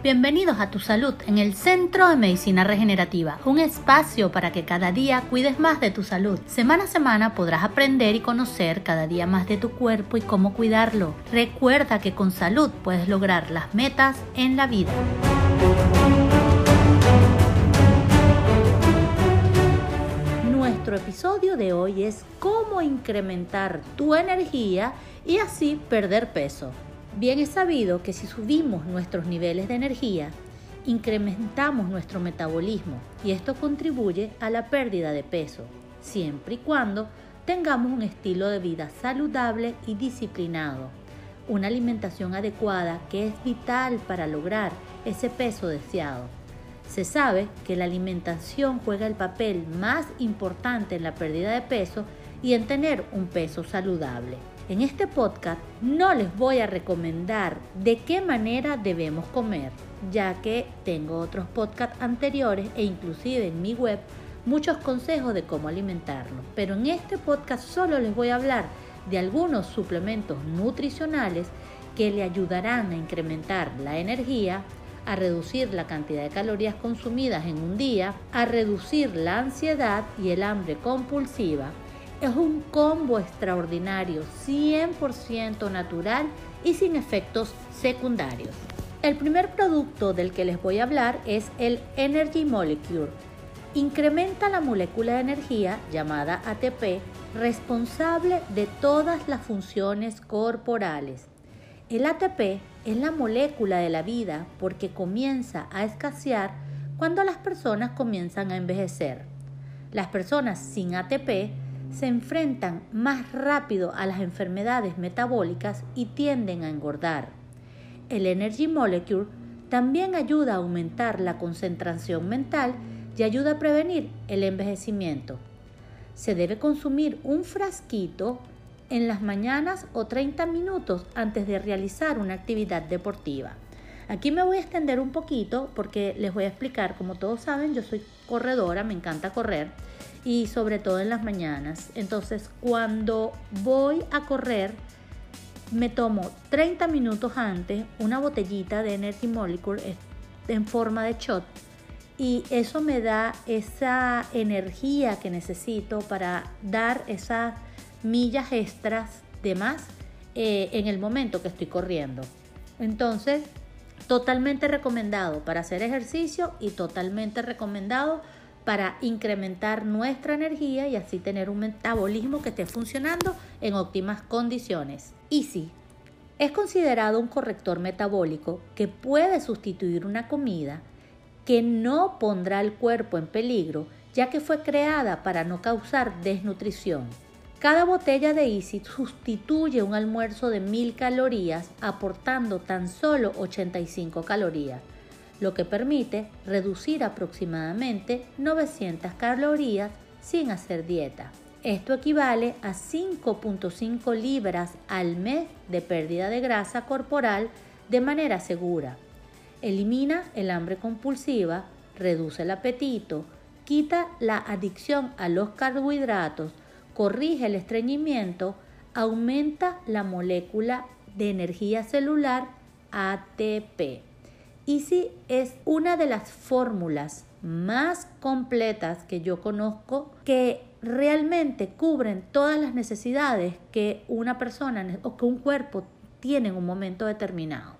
Bienvenidos a Tu Salud en el Centro de Medicina Regenerativa, un espacio para que cada día cuides más de tu salud. Semana a semana podrás aprender y conocer cada día más de tu cuerpo y cómo cuidarlo. Recuerda que con salud puedes lograr las metas en la vida. Nuestro episodio de hoy es cómo incrementar tu energía y así perder peso. Bien es sabido que si subimos nuestros niveles de energía, incrementamos nuestro metabolismo y esto contribuye a la pérdida de peso, siempre y cuando tengamos un estilo de vida saludable y disciplinado, una alimentación adecuada que es vital para lograr ese peso deseado. Se sabe que la alimentación juega el papel más importante en la pérdida de peso y en tener un peso saludable. En este podcast no les voy a recomendar de qué manera debemos comer, ya que tengo otros podcasts anteriores e inclusive en mi web muchos consejos de cómo alimentarlo. Pero en este podcast solo les voy a hablar de algunos suplementos nutricionales que le ayudarán a incrementar la energía, a reducir la cantidad de calorías consumidas en un día, a reducir la ansiedad y el hambre compulsiva, es un combo extraordinario, 100% natural y sin efectos secundarios. El primer producto del que les voy a hablar es el Energy Molecule. Incrementa la molécula de energía llamada ATP responsable de todas las funciones corporales. El ATP es la molécula de la vida porque comienza a escasear cuando las personas comienzan a envejecer. Las personas sin ATP se enfrentan más rápido a las enfermedades metabólicas y tienden a engordar. El Energy Molecule también ayuda a aumentar la concentración mental y ayuda a prevenir el envejecimiento. Se debe consumir un frasquito en las mañanas o 30 minutos antes de realizar una actividad deportiva. Aquí me voy a extender un poquito porque les voy a explicar, como todos saben, yo soy corredora, me encanta correr y sobre todo en las mañanas. Entonces, cuando voy a correr, me tomo 30 minutos antes una botellita de Energy Molecule en forma de shot y eso me da esa energía que necesito para dar esas millas extras de más eh, en el momento que estoy corriendo. Entonces, totalmente recomendado para hacer ejercicio y totalmente recomendado para incrementar nuestra energía y así tener un metabolismo que esté funcionando en óptimas condiciones. Easy es considerado un corrector metabólico que puede sustituir una comida que no pondrá el cuerpo en peligro ya que fue creada para no causar desnutrición. Cada botella de Easy sustituye un almuerzo de 1000 calorías aportando tan solo 85 calorías lo que permite reducir aproximadamente 900 calorías sin hacer dieta. Esto equivale a 5.5 libras al mes de pérdida de grasa corporal de manera segura. Elimina el hambre compulsiva, reduce el apetito, quita la adicción a los carbohidratos, corrige el estreñimiento, aumenta la molécula de energía celular ATP. Easy es una de las fórmulas más completas que yo conozco que realmente cubren todas las necesidades que una persona o que un cuerpo tiene en un momento determinado.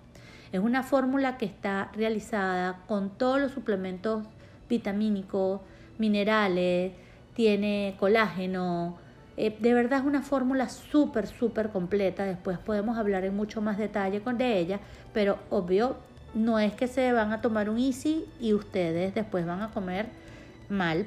Es una fórmula que está realizada con todos los suplementos vitamínicos, minerales, tiene colágeno. Eh, de verdad es una fórmula súper, súper completa. Después podemos hablar en mucho más detalle con de ella, pero obvio no es que se van a tomar un easy y ustedes después van a comer mal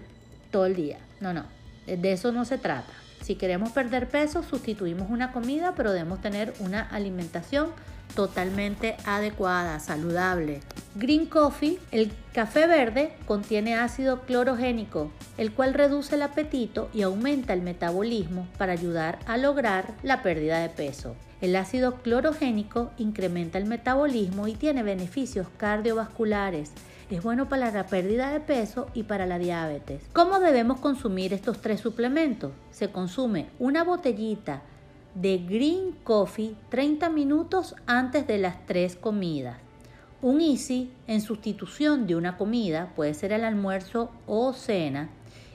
todo el día. No, no, de eso no se trata. Si queremos perder peso, sustituimos una comida, pero debemos tener una alimentación totalmente adecuada, saludable. Green Coffee, el café verde, contiene ácido clorogénico, el cual reduce el apetito y aumenta el metabolismo para ayudar a lograr la pérdida de peso. El ácido clorogénico incrementa el metabolismo y tiene beneficios cardiovasculares. Es bueno para la pérdida de peso y para la diabetes. ¿Cómo debemos consumir estos tres suplementos? Se consume una botellita de green coffee 30 minutos antes de las tres comidas. un easy en sustitución de una comida, puede ser el almuerzo o cena.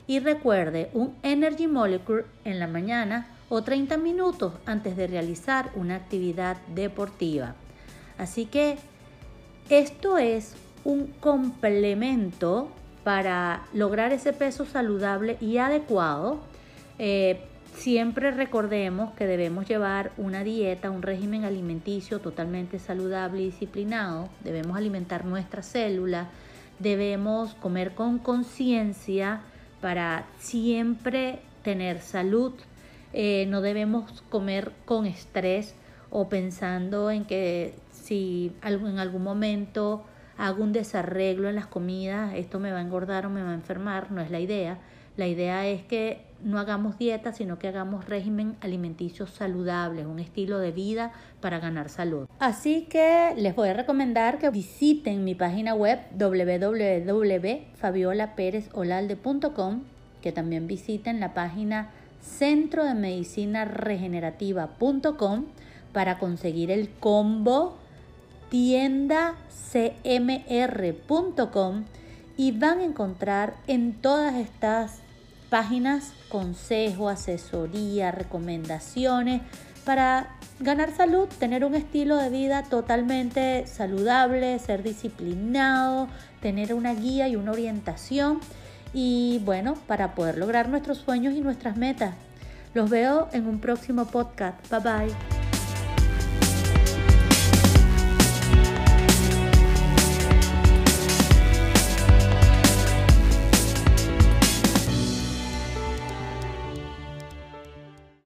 Y recuerde un Energy Molecule en la mañana o 30 minutos antes de realizar una actividad deportiva. Así que esto es un complemento para lograr ese peso saludable y adecuado. Eh, siempre recordemos que debemos llevar una dieta, un régimen alimenticio totalmente saludable y disciplinado. Debemos alimentar nuestras células, debemos comer con conciencia para siempre tener salud. Eh, no debemos comer con estrés o pensando en que si en algún momento hago un desarreglo en las comidas, esto me va a engordar o me va a enfermar, no es la idea. La idea es que no hagamos dieta, sino que hagamos régimen alimenticio saludable, un estilo de vida para ganar salud. Así que les voy a recomendar que visiten mi página web www.fabiolaperezolalde.com, que también visiten la página centro para conseguir el combo tiendacmr.com y van a encontrar en todas estas páginas consejo, asesoría, recomendaciones para ganar salud, tener un estilo de vida totalmente saludable, ser disciplinado, tener una guía y una orientación y bueno, para poder lograr nuestros sueños y nuestras metas. Los veo en un próximo podcast. Bye bye.